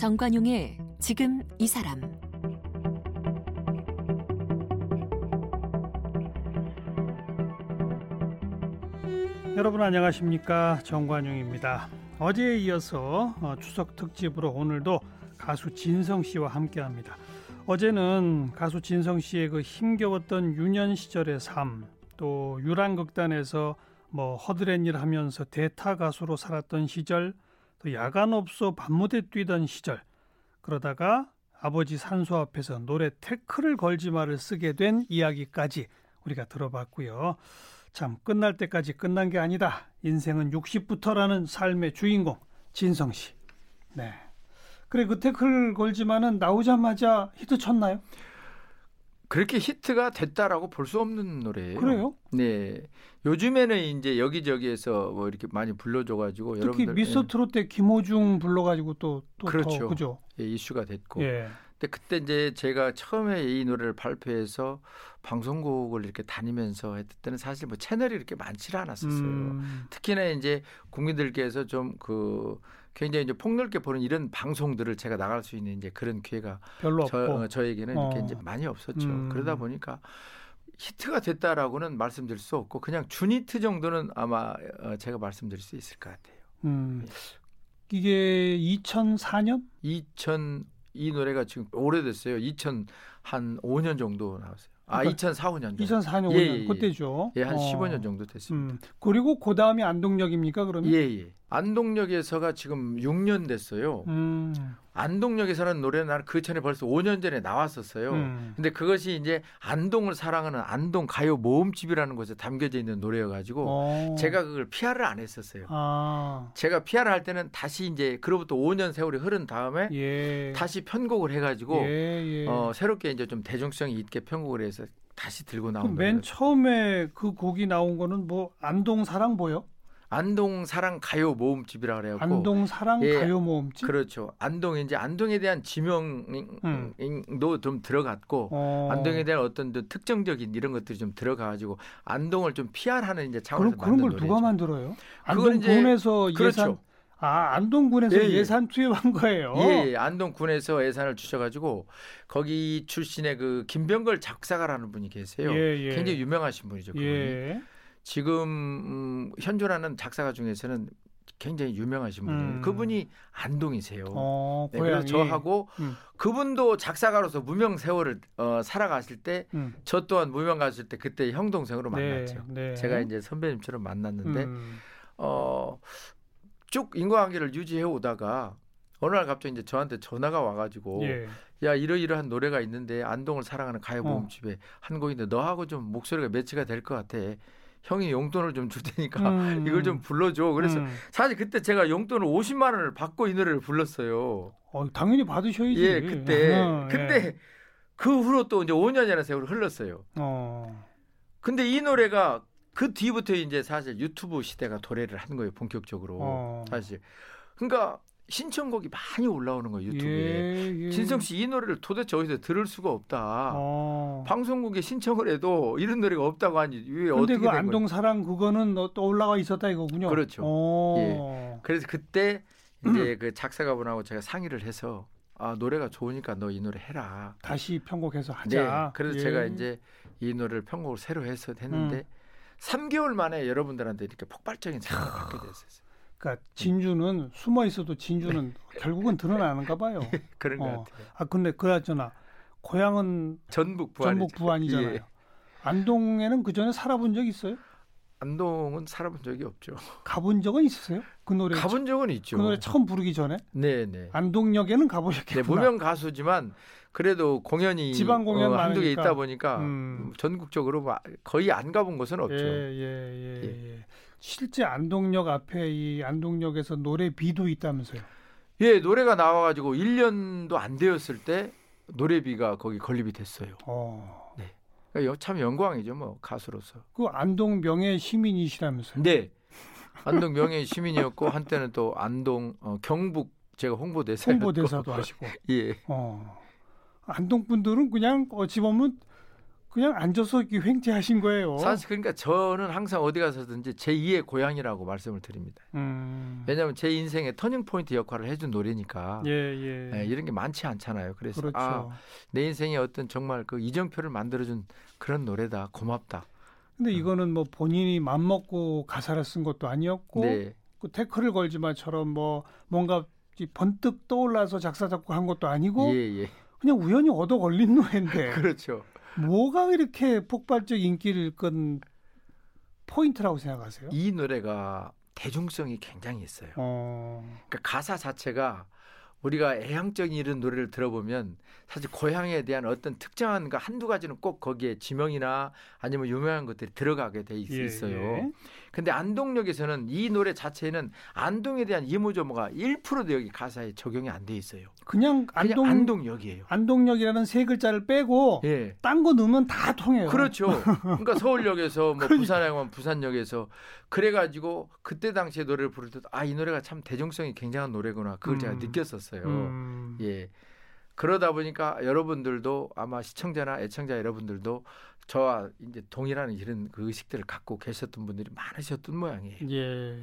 정관용의 지금 이 사람 여러분 안녕하십니까 정관용입니다. 어제에 이어서 어, 추석 특집으로 오늘도 가수 진성 씨와 함께합니다. 어제는 가수 진성 씨의 그 힘겨웠던 유년 시절의 삶, 또 유랑극단에서 뭐 허드렛 일 하면서 대타 가수로 살았던 시절, 또 야간업소 밤무대 뛰던 시절, 그러다가 아버지 산소 앞에서 노래 태클을 걸지 말을 쓰게 된 이야기까지 우리가 들어봤고요. 참 끝날 때까지 끝난 게 아니다. 인생은 60부터라는 삶의 주인공 진성 씨. 네. 그래 그 태클 걸지만은 나오자마자 히트 쳤나요? 그렇게 히트가 됐다라고 볼 수 없는 노래예요. 그래요? 네. 요즘에는 이제 여기저기에서 뭐 이렇게 많이 불러줘가지고 특히 여러분들 미스터 트롯 때 김호중 불러가지고 또 또 그렇죠. 그죠? 예, 이슈가 됐고. 예. 근데 그때 이제 제가 처음에 이 노래를 발표해서 방송국을 이렇게 다니면서 했을 때는 사실 뭐 채널이 이렇게 많지는 않았었어요. 음, 특히나 이제 국민들께서 좀그 굉장히 이제 폭넓게 보는 이런 방송들을 제가 나갈 수 있는 이제 그런 기회가 별로 저, 없고. 어, 저에게는 이렇게 어. 이제 많이 없었죠. 음. 그러다 보니까 히트가 됐다라고는 말씀드릴 수 없고 그냥 준히트 정도는 아마 어, 제가 말씀드릴 수 있을 것 같아요. 음. 이게 2004년? 2000 이 노래가 지금 오래됐어요. 2000한 5년 정도 나왔어요. 아, 그러니까 2004, 5년 정도. 2004년 예, 예, 예. 그때죠. 예, 한 어. 15년 정도 됐습니다. 음. 그리고 그 다음이 안동역입니까 그러면? 예, 예. 안동역에서가 지금 6년 됐어요. 음. 안동역에서는 노래는 나는 그 전에 벌써 5년 전에 나왔었어요. 음. 근데 그것이 이제 안동을 사랑하는 안동 가요 모음집이라는 곳에 담겨져 있는 노래여가지고 어. 제가 그걸 PR을 안 했었어요. 아. 제가 PR을 할 때는 다시 이제 그로부터 5년 세월이 흐른 다음에 예. 다시 편곡을 해가지고 예, 예. 어, 새롭게 이제 좀 대중성이 있게 편곡을 해서 다시 들고 나온 그럼 맨 노래. 처음에 그 곡이 나온 거는 뭐 안동 사랑 보여? 안동 사랑 가요 모음집이라 그래갖고 안동 사랑 예, 가요 모음집? 그렇죠. 안동 이제 안동에 대한 음. 지명도 좀 들어갔고 어. 안동에 대한 어떤 그 특정적인 이런 것들이 좀 들어가가지고 안동을 좀 PR하는 이제 그럼 차원에서 그런 만든 걸 노래죠. 누가 만들어요? 안동군에서 그렇죠. 예산 아 안동군에서 예, 예. 예, 산 투입한 거예요. 예, 예, 안동군에서 예산을 주셔가지고 거기 출신의 그 김병걸 작사가라는 분이 계세요. 예, 예. 굉장히 유명하신 분이죠. 그분이. 예. 지금 음, 현존하는 작사가 중에서는 굉장히 유명하신 분이에요. 음. 그분이 안동이세요. 어, 네. 그래서 저하고 음. 그분도 작사가로서 무명 세월을 어, 살아가실 때저 음. 또한 무명 가실 때 그때 형 동생으로 네, 만났죠. 네. 제가 이제 선배님처럼 만났는데 음. 어, 쭉 인과관계를 유지해 오다가 어느 날 갑자기 이제 저한테 전화가 와가지고 예. 야 이러이러한 노래가 있는데 안동을 사랑하는 가요 어. 모음집에 한 곡인데 너하고 좀 목소리가 매치가 될 것 같아. 형이 용돈을 좀 줄 테니까 음. 이걸 좀 불러줘. 그래서 음. 사실 그때 제가 용돈을 50만 원을 받고 이 노래를 불렀어요. 어, 당연히 받으셔야지. 예, 그때. 어, 예. 근데 그 후로 또 이제 5년이나 세월이 흘렀어요. 어. 근데 이 노래가 그 뒤부터 이제 사실 유튜브 시대가 도래를 한 거예요, 본격적으로. 어. 사실. 그러니까 신청곡이 많이 올라오는 거예요, 유튜브에. 예, 예. 진성 씨 이 노래를 도대체 어디서 들을 수가 없다. 어. 방송국에 신청을 해도 이런 노래가 없다고 하니 왜 어떻게 그? 안동 사랑 그거는 어, 또 올라와 있었다 이거군요. 그렇죠. 어. 그래서 그때 이제 그 작사가분하고 제가 상의를 해서 아 노래가 좋으니까 너 이 노래 해라. 다시 편곡해서 네. 하자. 그래서 예. 제가 이제 이 노래를 편곡을 새로 해서 했는데 음. 3개월 만에 여러분들한테 이렇게 폭발적인 사랑을 받게 됐어요. 그러니까 진주는 숨어 있어도 진주는 결국은 드러나는가 봐요. 네. 그런 것 어. 같아요. 아 근데 그나저나 고향은 전북 부안 전북 부안이잖아요. 예. 안동에는 그 전에 살아본 적 있어요? 안동은 살아본 적이 없죠. 가본 적은 있으세요? 그 노래 가본 적은 있죠. 그 노래 처음 부르기 전에 네, 네. 안동역에는 네, 가보셨겠구나. 무명 가수지만 그래도 공연이 지방 공연 어, 한두 개. 있다 보니까 음. 전국적으로 마- 거의 안 가본 곳은 없죠. 예, 예, 예, 예. 실제 안동역 앞에 이 안동역에서 노래 비도 있다면서요? 예, 노래가 나와 가지고 1년도 안 되었을 때 노래비가 거기 건립이 됐어요. 어. 그러니까 여- 참 영광이죠, 뭐 가수로서. 그 안동 명예 시민이시라면서요? 네, 안동 명예 시민이었고 한때는 또 안동 어, 경북 제가 홍보대사였고 홍보대사도 하시고. 예, 어. 안동 분들은 그냥 어찌 보면 그냥 앉아서 이렇게 횡재하신 거예요. 사실 그러니까 저는 항상 어디 가서든지 제 2의 고향이라고 말씀을 드립니다. 음. 왜냐하면 제 인생의 터닝 포인트 역할을 해준 노래니까 예, 예. 예, 이런 게 많지 않잖아요. 그래서 그렇죠. 아, 내 인생에 어떤 정말 그 이정표를 만들어준 그런 노래다. 고맙다. 근데 이거는 뭐 본인이 맘 먹고 가사를 쓴 것도 아니었고 네, 그 태클을 걸지마처럼 뭐 뭔가 이 번뜩 떠올라서 작사 작곡한 것도 아니고 예, 예. 그냥 우연히 얻어 걸린 노래인데 그렇죠. 뭐가 이렇게 폭발적 인기를 끈 포인트라고 생각하세요? 이 노래가 대중성이 굉장히 있어요. 어, 그러니까 가사 자체가 우리가 애향적인 이런 노래를 들어보면 사실 고향에 대한 어떤 특정한 거 한두 가지는 꼭 거기에 지명이나 아니면 유명한 것들이 들어가게 돼 있, 예, 어요 예. 근데 안동역에서는 이 노래 자체는 안동에 대한 이모저모가 1%도 여기 가사에 적용이 안 돼 있어요. 그냥 그냥 안동 안동역이에요. 안동역이라는 세 글자를 빼고 예. 딴거 넣으면 다 통해요. 그렇죠. 그러니까 서울역에서 뭐 부산에 가면 부산역에서 그래 가지고 그때 당시에 노래를 부를 때 아 이 노래가 참 대중성이 굉장한 노래구나 그걸 제가 음. 느꼈었어요. 음, 예. 그러다 보니까 여러분들도 아마 시청자나 애청자 여러분들도 저와 이제 동일한 이런 그 의식들을 갖고 계셨던 분들이 많으셨던 모양이에요. 예.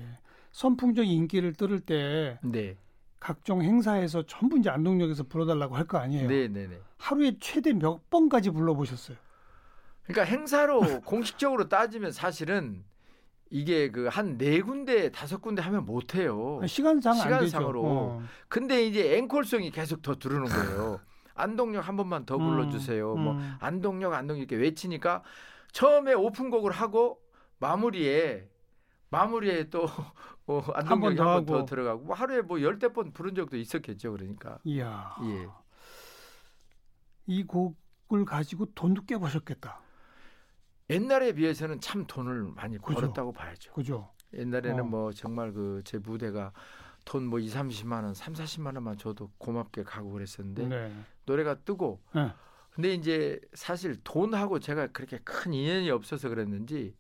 선풍적 인기를 뚫을 때 네, 각종 행사에서 전부 이제 안동역에서 불러달라고 할 거 아니에요. 네, 네, 네. 하루에 최대 몇 번까지 불러보셨어요? 그러니까 행사로 공식적으로 따지면 사실은 이게 그 한 네 군데 다섯 군데 하면 못 해요. 시간상. 시간상으로. 어. 근데 이제 앵콜성이 계속 더 들어오는 거예요. 안동역 한 번만 더 불러주세요. 음, 뭐 음. 안동역 안동 이렇게 외치니까 처음에 오픈곡을 하고 마무리에 마무리에 또 어, 한번 안동역 더한번 더. 들어가고 뭐 하루에 뭐 열댓 번 부른 적도 있었겠죠. 그러니까 이야. 예. 이 곡을 가지고 돈도 꽤 버셨겠다. 옛날에 비해서는 참 돈을 많이 그죠. 벌었다고 봐야죠. 그죠? 옛날에는 어. 뭐 정말 그 제 무대가 돈뭐 2, 30만 원, 3, 40만 원만 줘도 고맙게 가고 그랬었는데 네. 노래가 뜨고 네. 근데 이제 사실 돈하고 제가 그렇게 큰 인연이 없어서 그랬는지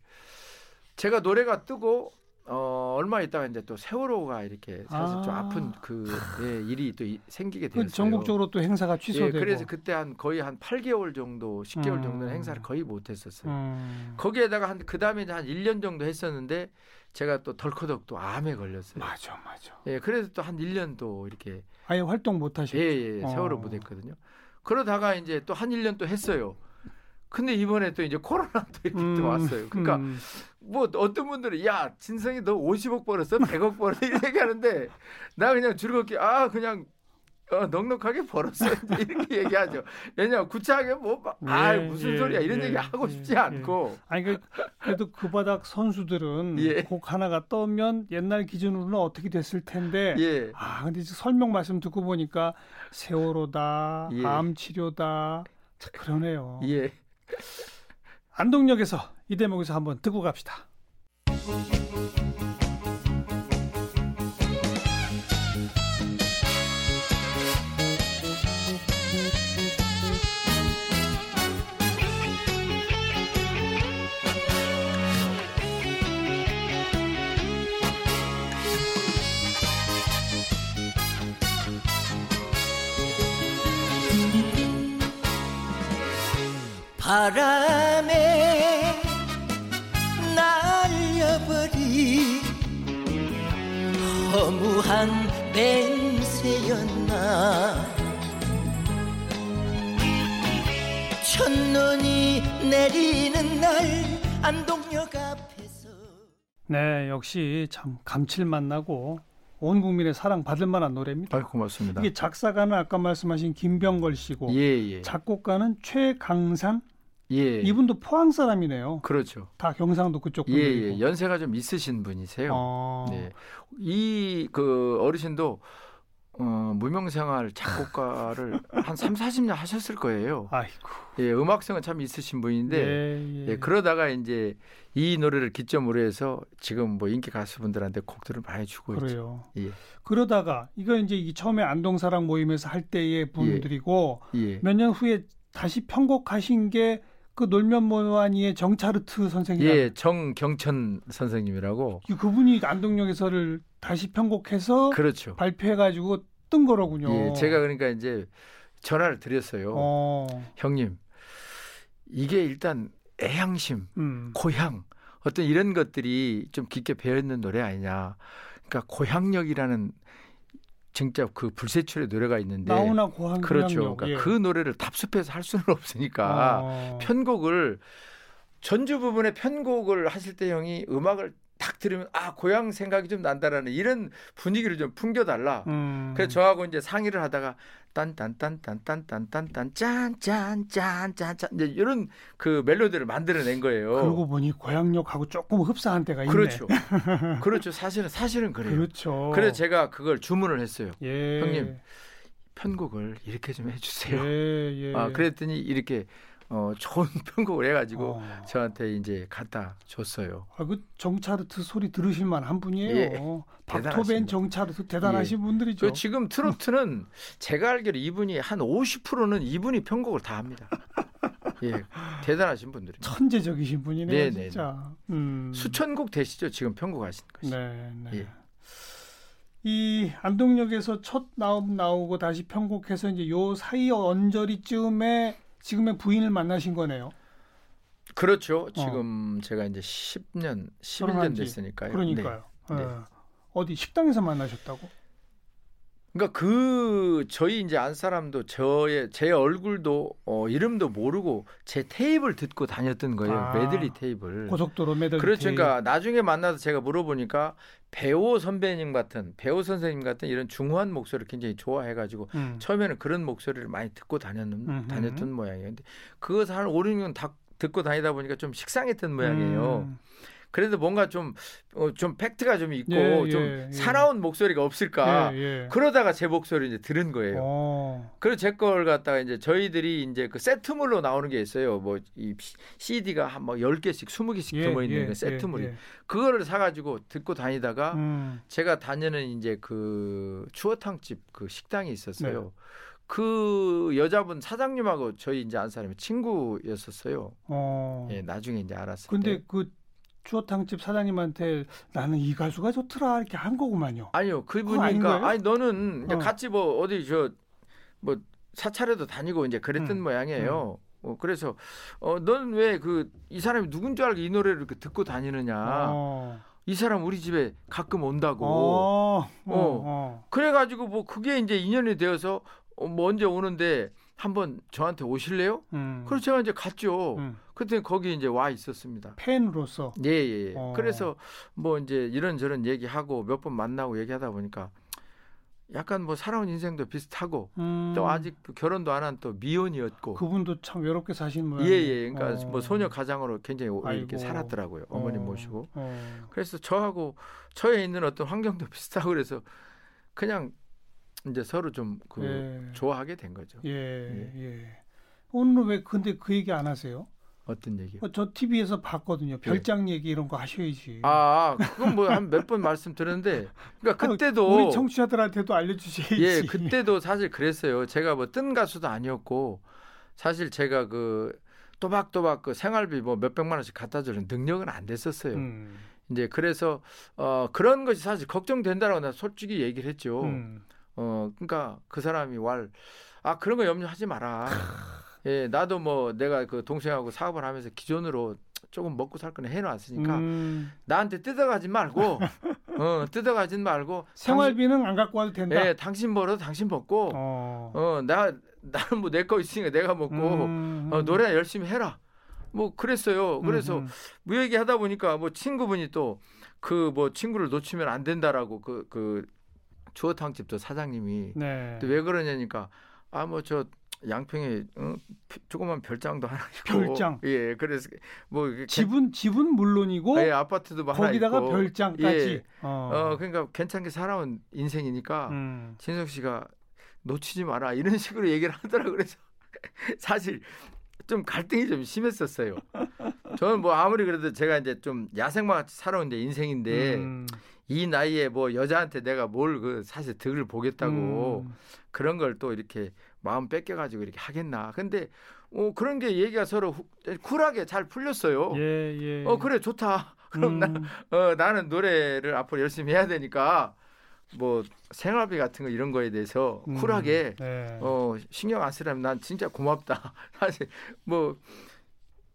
제가 노래가 뜨고 어 얼마 있다가 이제 또 세월호가 이렇게 사실 좀 아. 아픈 그 예, 일이 또 이- 생기게 그 됐어요. 전국적으로 또 행사가 예, 취소되고. 그래서 그때 한 거의 한 8개월 정도, 10개월 음. 정도는 행사를 거의 못 했었어요. 음, 거기에다가 한 그다음에 한 1년 정도 했었는데 제가 또 덜커덕 또 암에 걸렸어요. 맞아, 맞아. 예, 그래서 또 한 1년 또 이렇게 아예 활동 못 하셨죠. 예, 예, 어. 세월호 못 했거든요. 그러다가 이제 또 한 1년 또 했어요. 근데 이번에 또 이제 코로나 또 이렇게 음, 또 왔어요. 그러니까 음. 뭐 어떤 분들은 야 진성이 너 50억 벌었어, 100억 벌었어 이런 얘기하는데 나 그냥 즐겁게 아 그냥 어, 넉넉하게 벌었어 이제 이렇게 얘기하죠. 왜냐 구차하게 뭐아 예, 무슨 예, 소리야 이런 예, 얘기 하고 예, 싶지 예. 않고 아니 그 그래도 그 바닥 선수들은 예. 곡 하나가 떠면 옛날 기준으로는 어떻게 됐을 텐데 예아 근데 이제 설명 말씀 듣고 보니까 세월호다 예. 암 치료다 참 그러네요. 예. 안동역에서 이 대목에서 한번 듣고 갑시다. 바람에 날려버린 허무한 맹세였나 첫눈이 내리는 날 안동역 앞에서 네, 역시 참 감칠맛 나고 온 국민의 사랑 받을 만한 노래입니다. 아 고맙습니다. 이게 작사가는 아까 말씀하신 김병걸 씨고 예 예 작곡가는 최강산 예. 이분도 포항 사람이네요. 그렇죠. 다 경상도 그쪽 예, 분들이고. 예. 연세가 좀 있으신 분이세요. 어, 네. 이 그 어르신도 어, 무명생활 작곡가를 한 3, 40년 하셨을 거예요. 아이고. 예, 음악성은 참 있으신 분인데 예, 예. 예, 그러다가 이제 이 노래를 기점으로 해서 지금 뭐 인기 가수분들한테 곡들을 많이 주고 있죠. 그래요. 예. 그러다가 이거 이제 이 처음에 안동사랑 모임에서 할 때의 분들이고 예. 몇년 후에 다시 편곡하신 게 그 놀면 뭐하니의 정차르트 선생님. 예, 정경천 선생님이라고 그분이 안동역에서를 다시 편곡해서 그렇죠. 발표해가지고 뜬 거로군요. 예, 제가 그러니까 이제 전화를 드렸어요. 어. 형님, 이게 일단 애향심, 음. 고향 어떤 이런 것들이 좀 깊게 배어 있는 노래 아니냐. 그러니까 고향역이라는 진짜 그 불세출의 노래가 있는데 나훈아 고항 그렇죠. 그러니까 예. 그 노래를 답습해서 할 수는 없으니까 어. 편곡을 전주 부분에 편곡을 하실 때 형이 음악을 딱 들으면 아 고향 생각이 좀 난다라는 이런 분위기를 좀 풍겨달라. 음. 그래서 저하고 이제 상의를 하다가 딴딴딴딴딴딴딴딴 짠짠짠짠짠 이제 이런 그 멜로디를 만들어낸 거예요. 그러고 보니 고향역하고 조금 흡사한 때가 있네. 그렇죠. 그렇죠. 사실은 사실은 그래요. 그렇죠. 그래서 제가 그걸 주문을 했어요. 예. 형님, 편곡을 이렇게 좀 해주세요. 예, 예. 아 그랬더니 이렇게 어, 좋은 편곡을 해가지고 어. 저한테 이제 갖다 줬어요. 아, 그 정차르트 소리 들으실 만 한 분이에요. 예, 박토벤. 정차르트 대단하신 분들이죠. 그 지금 트로트는 제가 알기로 이분이 한 50%는 이분이 편곡을 다 합니다. 예, 대단하신 분들입니다. 천재적이신 분이네요, 네, 네, 진짜. 음. 수천 곡 되시죠 지금 편곡하신 것이. 네, 네. 예. 이 안동역에서 첫 나옴 나오고 다시 편곡해서 이제 요 사이 언저리쯤에 지금의 부인을 만나신 거네요. 그렇죠. 지금 제가 이제 10년, 11년 결혼한 지. 됐으니까요. 그러니까요. 네. 네. 어. 어디 식당에서 만나셨다고? 그러니까 그 저희 이제 안 사람도 저의 제 얼굴도 어, 이름도 모르고 제 테이프를 듣고 다녔던 거예요. 아, 메들리 테이프를. 고속도로 매달 그렇죠. 그러니까 나중에 만나서 제가 물어보니까 배우 선배님 같은 배우 선생님 같은 이런 중후한 목소리를 굉장히 좋아해가지고 음. 처음에는 그런 목소리를 많이 듣고 다녔는 음흠. 다녔던 모양이에요. 근데 그것을 한 5, 6년 다 듣고 다니다 보니까 좀 식상했던 모양이에요. 음. 그래도 뭔가 좀, 어, 좀 팩트가 좀 있고 예, 좀 예, 예. 사나운 목소리가 없을까. 예, 예. 그러다가 제 목소리 이제 들은 거예요. 어. 그래서 제 걸 갖다가 이제 저희들이 이제 그 세트물로 나오는 게 있어요. 뭐 이 CD가 한뭐 10개씩, 20개씩 예, 들어 있는 예, 그 세트물이. 예, 예. 그거를 사 가지고 듣고 다니다가 음. 제가 다니는 이제 그 추어탕집 그 식당이 있었어요. 네. 그 여자분 사장님하고 저희 이제 안 사람이 친구였었어요. 어. 예, 나중에 이제 알았을 근데 때. 그 추어탕집 사장님한테 나는 이 가수가 좋더라 이렇게 한 거구만요. 아니요, 그분이니까? 아니 너는 이제 어. 같이 뭐 어디 저 뭐 사찰에도 다니고 이제 그랬던 음, 모양이에요. 어, 그래서 어, 넌 왜 그 이 사람이 누군 줄 알고 이 노래를 이렇게 듣고 다니느냐? 어. 이 사람 우리 집에 가끔 온다고. 어. 어. 어. 어. 그래가지고 뭐 그게 이제 인연이 되어서 어, 뭐 언제 오는데 한번 저한테 오실래요? 음. 그래서 제가 이제 갔죠. 음. 그때 거기 이제 와 있었습니다. 팬으로서 예, 예. 예. 어. 그래서 뭐 이제 이런저런 얘기하고 몇 번 만나고 얘기하다 보니까 약간 뭐 살아온 인생도 비슷하고 음. 또 아직 그 결혼도 안 한 또 미혼이었고 그분도 참 외롭게 사신 예, 모양이에요. 예. 그러니까 어. 뭐 소녀 가장으로 굉장히 오- 이렇게 아이고. 살았더라고요. 어머님 어. 모시고. 어. 그래서 저하고 저에 있는 어떤 환경도 비슷하고 그래서 그냥 이제 서로 좀그 예. 좋아하게 된 거죠. 예, 예. 오늘 왜 근데 그 얘기 안 하세요? 어떤 얘기요? 어, 저 TV에서 봤거든요. 별장 얘기 이런 거 하셔야지. 예. 아, 그건 뭐 한 몇 번 말씀드렸는데, 그러니까 아유, 그때도 우리 청취자들한테도 알려주셔야지. 예, 그때도 사실 그랬어요. 제가 뭐 뜬 가수도 아니었고, 사실 제가 그 또박또박 그 생활비 뭐 몇백만 원씩 갖다 주는 능력은 안 됐었어요. 음, 이제 그래서 어 그런 것이 사실 걱정된다라고 내가 솔직히 얘기를 했죠. 음. 어, 그러니까 그 사람이 왈, 아 그런 거 염려하지 마라. 예, 나도 뭐 내가 그 동생하고 사업을 하면서 기존으로 조금 먹고 살 거는 해놨으니까 음, 나한테 뜯어가지 말고, 어, 뜯어가지 말고. 생활비는 안 갖고 와도 된다. 예, 당신 벌어도 당신 먹고, 어. 어, 나 나는 뭐 내 거 있으니까 내가 먹고, 음, 어, 노래 열심히 해라. 뭐 그랬어요. 그래서 음, 뭐 얘기하다 보니까 뭐 친구분이 또 그 뭐 친구를 놓치면 안 된다라고 그그 주어탕집도 사장님이 네. 또 왜 그러냐니까 아 뭐 저 양평에 어, 피- 조그만 별장도 하나 있고 별장. 예 그래서 뭐 집은 집은 물론이고 괜- 예, 아파트도 뭐 하나 거기다가 있고 별장까지. 예. 어. 어 그러니까 괜찮게 살아온 인생이니까 음. 진석 씨가 놓치지 마라 이런 식으로 얘기를 하더라고 그래서 사실 좀 갈등이 좀 심했었어요. 저는 뭐 아무리 그래도 제가 이제 좀 야생마 같이 살아온 데 인생인데 음. 이 나이에 뭐 여자한테 내가 뭘 그 사실 득을 보겠다고 음. 그런 걸 또 이렇게 마음 뺏겨가지고 이렇게 하겠나. 근데 어, 그런 게 얘기가 서로 후- 쿨하게 잘 풀렸어요. 예, 예. 어 그래 좋다. 그럼 음. 나, 어, 나는 노래를 앞으로 열심히 해야 되니까 뭐 생활비 같은 거 이런 거에 대해서 음, 쿨하게 네. 어 신경 안 쓰라면 난 진짜 고맙다. 사실 뭐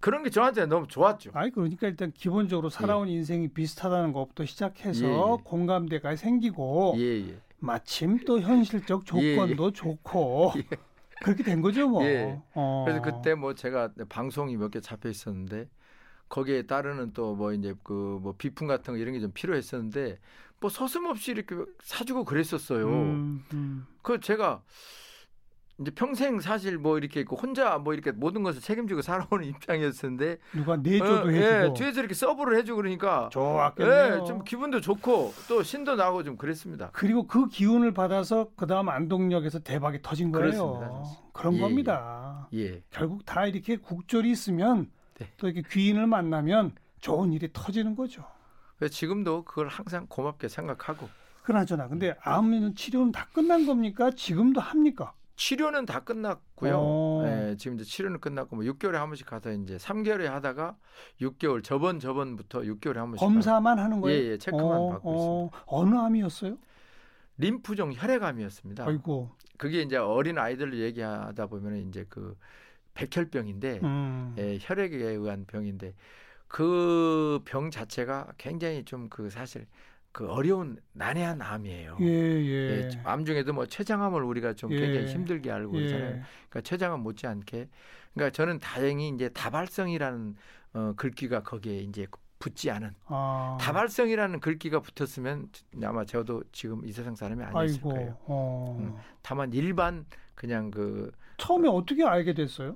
그런 게 저한테 너무 좋았죠. 아니 그러니까 일단 기본적으로 살아온 인생이 비슷하다는 것부터 시작해서 예, 예. 공감대가 생기고 예, 예. 마침 또 현실적 조건도 좋고 그렇게 된 거죠 뭐. 예. 어. 그래서 그때 뭐 제가 방송이 몇 개 잡혀 있었는데 거기에 따르는 또 뭐 이제 그 뭐 비품 같은 거 이런 게 좀 필요했었는데 뭐 서슴없이 이렇게 사주고 그랬었어요. 음, 음. 그 제가 이제 평생 사실 뭐 이렇게 그 혼자 뭐 이렇게 모든 것을 책임지고 살아오는 입장이었는데 누가 내줘도 어, 해주고 예, 뒤에서 이렇게 서브를 해주고 그러니까 좋았겠네요. 예, 좀 기분도 좋고 또 신도 나고 좀 그랬습니다. 그리고 그 기운을 받아서 그 다음 안동역에서 대박이 터진 거예요. 그렇습니다. 그런 예, 겁니다. 예, 결국 다 이렇게 국절이 있으면 네. 또 이렇게 귀인을 만나면 좋은 일이 터지는 거죠. 지금도 그걸 항상 고맙게 생각하고 그나저나 근데 암 치료는 다 끝난 겁니까? 지금도 합니까? 치료는 다 끝났고요. 어. 예, 지금 이제 치료는 끝났고 뭐 6개월에 한 번씩 가서 이제 3개월에 하다가 6개월 저번 저번부터 6개월에 한 번씩 검사만 하는 가요. 거예요? 예, 예, 체크만 받고 있습니다. 어느 암이었어요? 림프종 혈액암이었습니다. 아이고. 그게 이제 어린 아이들로 얘기하다 보면 이제 그 백혈병인데 음. 예, 혈액에 의한 병인데 그 병 자체가 굉장히 좀 그 사실 그 어려운 난해한 암이에요. 예, 예. 예, 암 중에도 뭐 췌장암을 우리가 좀 예. 굉장히 힘들게 알고 예. 있잖아요. 그러니까 췌장암 못지않게. 그러니까 저는 다행히 이제 다발성이라는 어, 글귀가 거기에 이제 붙지 않은 아. 다발성이라는 글귀가 붙었으면 아마 저도 지금 이 세상 사람이 아니었을 아이고. 거예요. 어. 음. 다만 일반 그냥 그 처음에 어 떻게 알게 됐어요?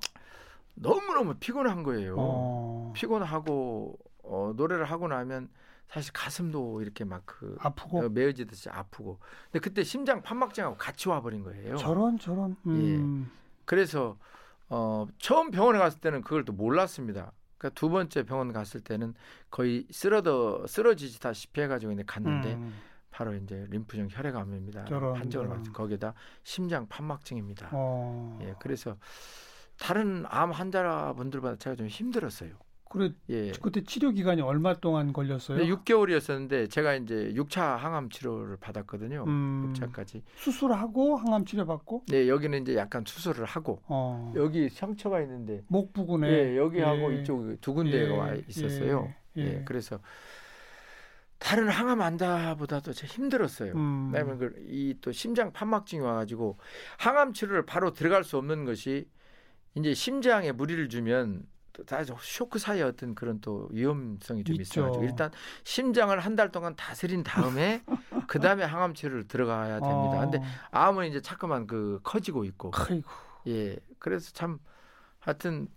너무 너무 피곤한 거예요. 어. 피곤하고 어, 노래를 하고 나면 사실 가슴도 이렇게 막 그 아프고 어, 메어지듯이 아프고. 근데 그때 심장 판막증하고 같이 와버린 거예요. 저런 저런. 음. 그래서 어, 처음 병원에 갔을 때는 그걸 또 몰랐습니다. 그러니까 두 번째 병원 갔을 때는 거의 쓰러져 쓰러지다시피 해가지고 이제 갔는데 음. 바로 이제 림프종 혈액암입니다. 저런, 판정을. 받죠. 거기다 심장 판막증입니다. 어. 예, 그래서 다른 암 환자분들보다 제가 좀 힘들었어요. 그래 예. 그때 치료 기간이 얼마 동안 걸렸어요? 근데 6개월이었었는데 제가 이제 6차 항암 치료를 받았거든요. 음. 6차까지. 수술하고 항암 치료 받고 네, 여기는 이제 약간 수술을 하고 어. 여기 상처가 있는데 목 부분에 예, 여기하고 예. 이쪽 두 군데가 예, 와 있었어요. 예, 예, 예. 그래서 다른 항암 환자보다도 제 힘들었어요. 음. 왜냐하면 그 이 또 심장 판막증이 와가지고 항암 치료를 바로 들어갈 수 없는 것이 이제 심장에 무리를 주면 또 다시 쇼크 사이에 어떤 그런 또 위험성이 좀 있죠. 있어가지고 일단 심장을 한 달 동안 다스린 다음에 그 다음에 항암 치료를 들어가야 됩니다. 어. 근데 암은 이제 자꾸만 그 커지고 있고 아이고. 예 그래서 참 하여튼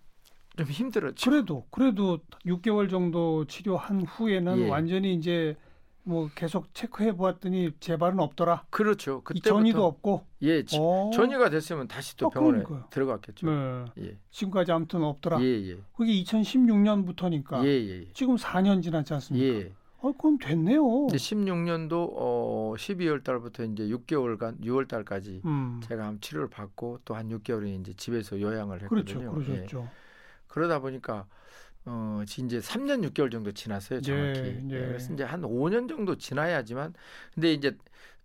좀 힘들었죠. 그래도 그래도 6개월 정도 치료한 후에는 예. 완전히 이제 뭐 계속 체크해 보았더니 재발은 없더라. 그렇죠. 이 전이도 그때부터 없고. 예 지- 어. 전이가 됐으면 다시 또 어, 병원에 그러니까요. 들어갔겠죠. 네. 예. 지금까지 아무튼 없더라. 예, 예. 그게 2016년부터니까 예, 예. 지금 4년 지났지 않습니까? 예. 어, 그럼 됐네요. 근데 16년도 어 12월 달부터 이제 6개월간 6월 달까지 음. 제가 암 치료를 받고 또 한 6개월이 이제 집에서 요양을 그렇죠. 했거든요. 그러셨죠. 예. 그러다 보니까 어 이제 3년 6개월 정도 지났어요, 정확히. 예, 예. 예, 그래서 이제 한 5년 정도 지나야지만 근데 이제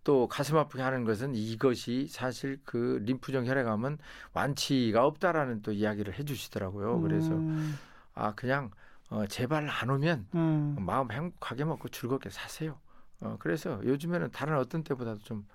또 가슴 아프게 하는 것은 이것이 사실 그 림프종 혈액암은 완치가 없다라는 또 이야기를 해 주시더라고요. 그래서 음, 아 그냥 어 제발 안 오면 음. 마음 행복하게 먹고 즐겁게 사세요. 어, 그래서 요즘에는 다른 어떤 때보다도 좀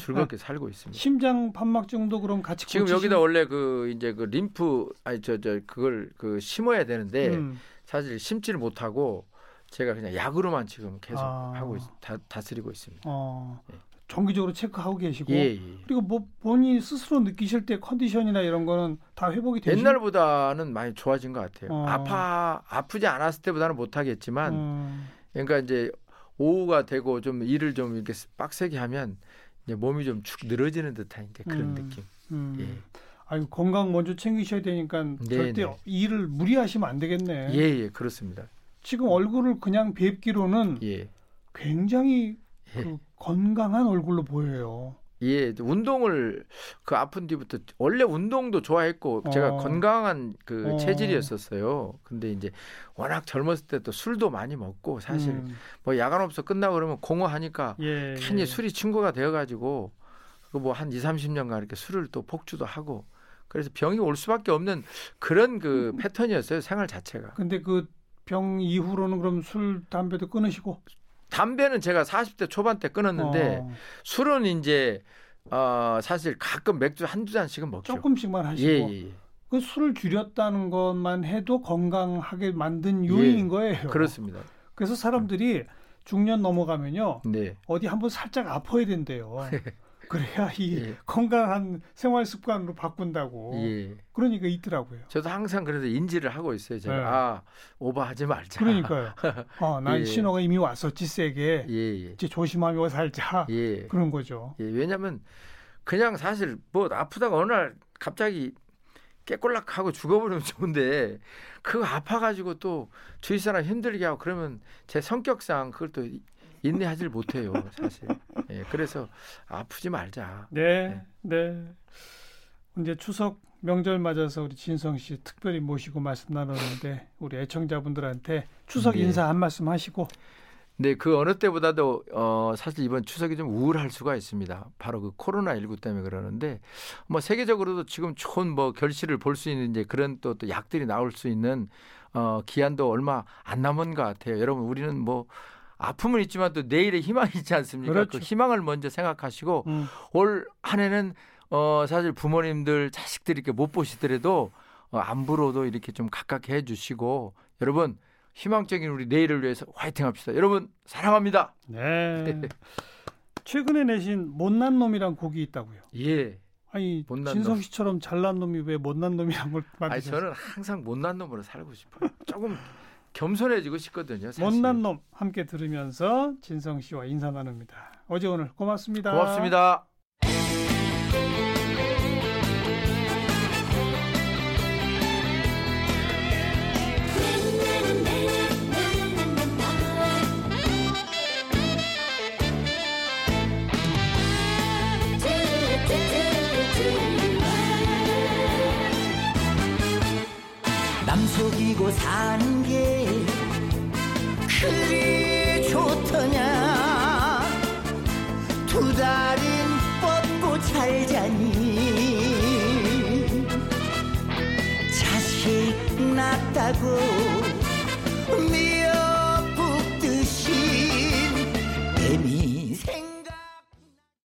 즐겁게 살고 있습니다. 심장 판막증도 그럼 같이 지금 고치신- 여기다 원래 그 이제 그 림프 아니 저저 그걸 그 심어야 되는데 음. 사실 심지를 못하고 제가 그냥 약으로만 지금 계속 아. 하고 있, 다, 다스리고 있습니다. 어, 예. 정기적으로 체크하고 계시고 예, 예. 그리고 뭐 본인 스스로 느끼실 때 컨디션이나 이런 거는 다 회복이 되신 옛날보다는 많이 좋아진 것 같아요. 어. 아파 아프지 않았을 때보다는 못 하겠지만 음, 그러니까 이제 오후가 되고 좀 일을 좀 이렇게 빡세게 하면 이제 몸이 좀 축 늘어지는 듯한 이제 그런 음. 느낌. 음. 예. 아유 건강 먼저 챙기셔야 되니까 네, 절대 네. 일을 무리하시면 안 되겠네. 예, 예, 그렇습니다. 지금 얼굴을 그냥 뵙기로는 예. 굉장히 예. 그 건강한 얼굴로 보여요. 예, 운동을 그 아픈 뒤부터 원래 운동도 좋아했고 제가 어. 건강한 그 어. 체질이었었어요. 근데 이제 워낙 젊었을 때 또 술도 많이 먹고 사실 음, 뭐 야간 업소 끝나고 그러면 공허 하니까 예, 괜히 예. 술이 친구가 되어 가지고 뭐한 2, 30년간 이렇게 술을 또 폭주도 하고 그래서 병이 올 수밖에 없는 그런 그 패턴이었어요. 생활 자체가. 근데 그 병 이후로는 그럼 술 담배도 끊으시고 담배는 제가 40대 초반 때 끊었는데 어, 술은 이제 어 사실 가끔 맥주 한두 잔씩은 먹죠. 조금씩만 하시고 예, 예, 예. 그 술을 줄였다는 것만 해도 건강하게 만든 요인인 거예요. 그렇습니다. 그래서 사람들이 중년 넘어가면요 네. 어디 한번 살짝 아파야 된대요. 그래야 이 예. 건강한 생활 습관으로 바꾼다고. 예. 그러니까 있더라고요. 저도 항상 그래서 인지를 하고 있어요. 제가 네. 아 오버하지 말자. 그러니까요. 어, 난 예. 신호가 이미 왔었지 세게. 예, 예. 이제 조심하며 살자. 예. 그런 거죠. 예. 왜냐면 그냥 사실 뭐 아프다가 어느 날 갑자기 깨꼴락하고 죽어버리면 좋은데 그거 아파가지고 또 주위 사람 힘들게 하고 그러면 제 성격상 그걸 또 인내하지를 못해요 사실. 예. 그래서 아프지 말자. 네, 네. 이제 추석 명절 맞아서 우리 진성 씨 특별히 모시고 말씀 나눴는데 우리 애청자분들한테 추석 네. 인사 한 말씀 하시고 네, 그 어느 때보다도 어 사실 이번 추석이 좀 우울할 수가 있습니다. 바로 그 코로나 19 때문에 그러는데 뭐 세계적으로도 지금 좋은 뭐 결실을 볼 수 있는 이제 그런 또, 또 약들이 나올 수 있는 어 기한도 얼마 안 남은 것 같아요. 여러분 우리는 뭐 아픔은 있지만 또 내일의 희망이 있지 않습니까? 그렇죠. 그 희망을 먼저 생각하시고 음, 올한 해는 어 사실 부모님들 자식들이 이렇게 못 보시더라도 어, 안부로도 이렇게 좀 가깝게 해주시고 여러분 희망적인 우리 내일을 위해서 화이팅합시다. 여러분 사랑합니다. 네. 최근에 내신 못난 놈이란 곡이 있다고요. 예. 아니 진성 놈. 씨처럼 잘난 놈이 왜 못난 놈이란 걸 아니 만드셨어요? 저는 항상 못난 놈으로 살고 싶어요. 조금 겸손해지고 싶거든요. 사실. 못난 놈 함께 들으면서 진성 씨와 인사 나눕니다. 어제 오늘 고맙습니다. 고맙습니다.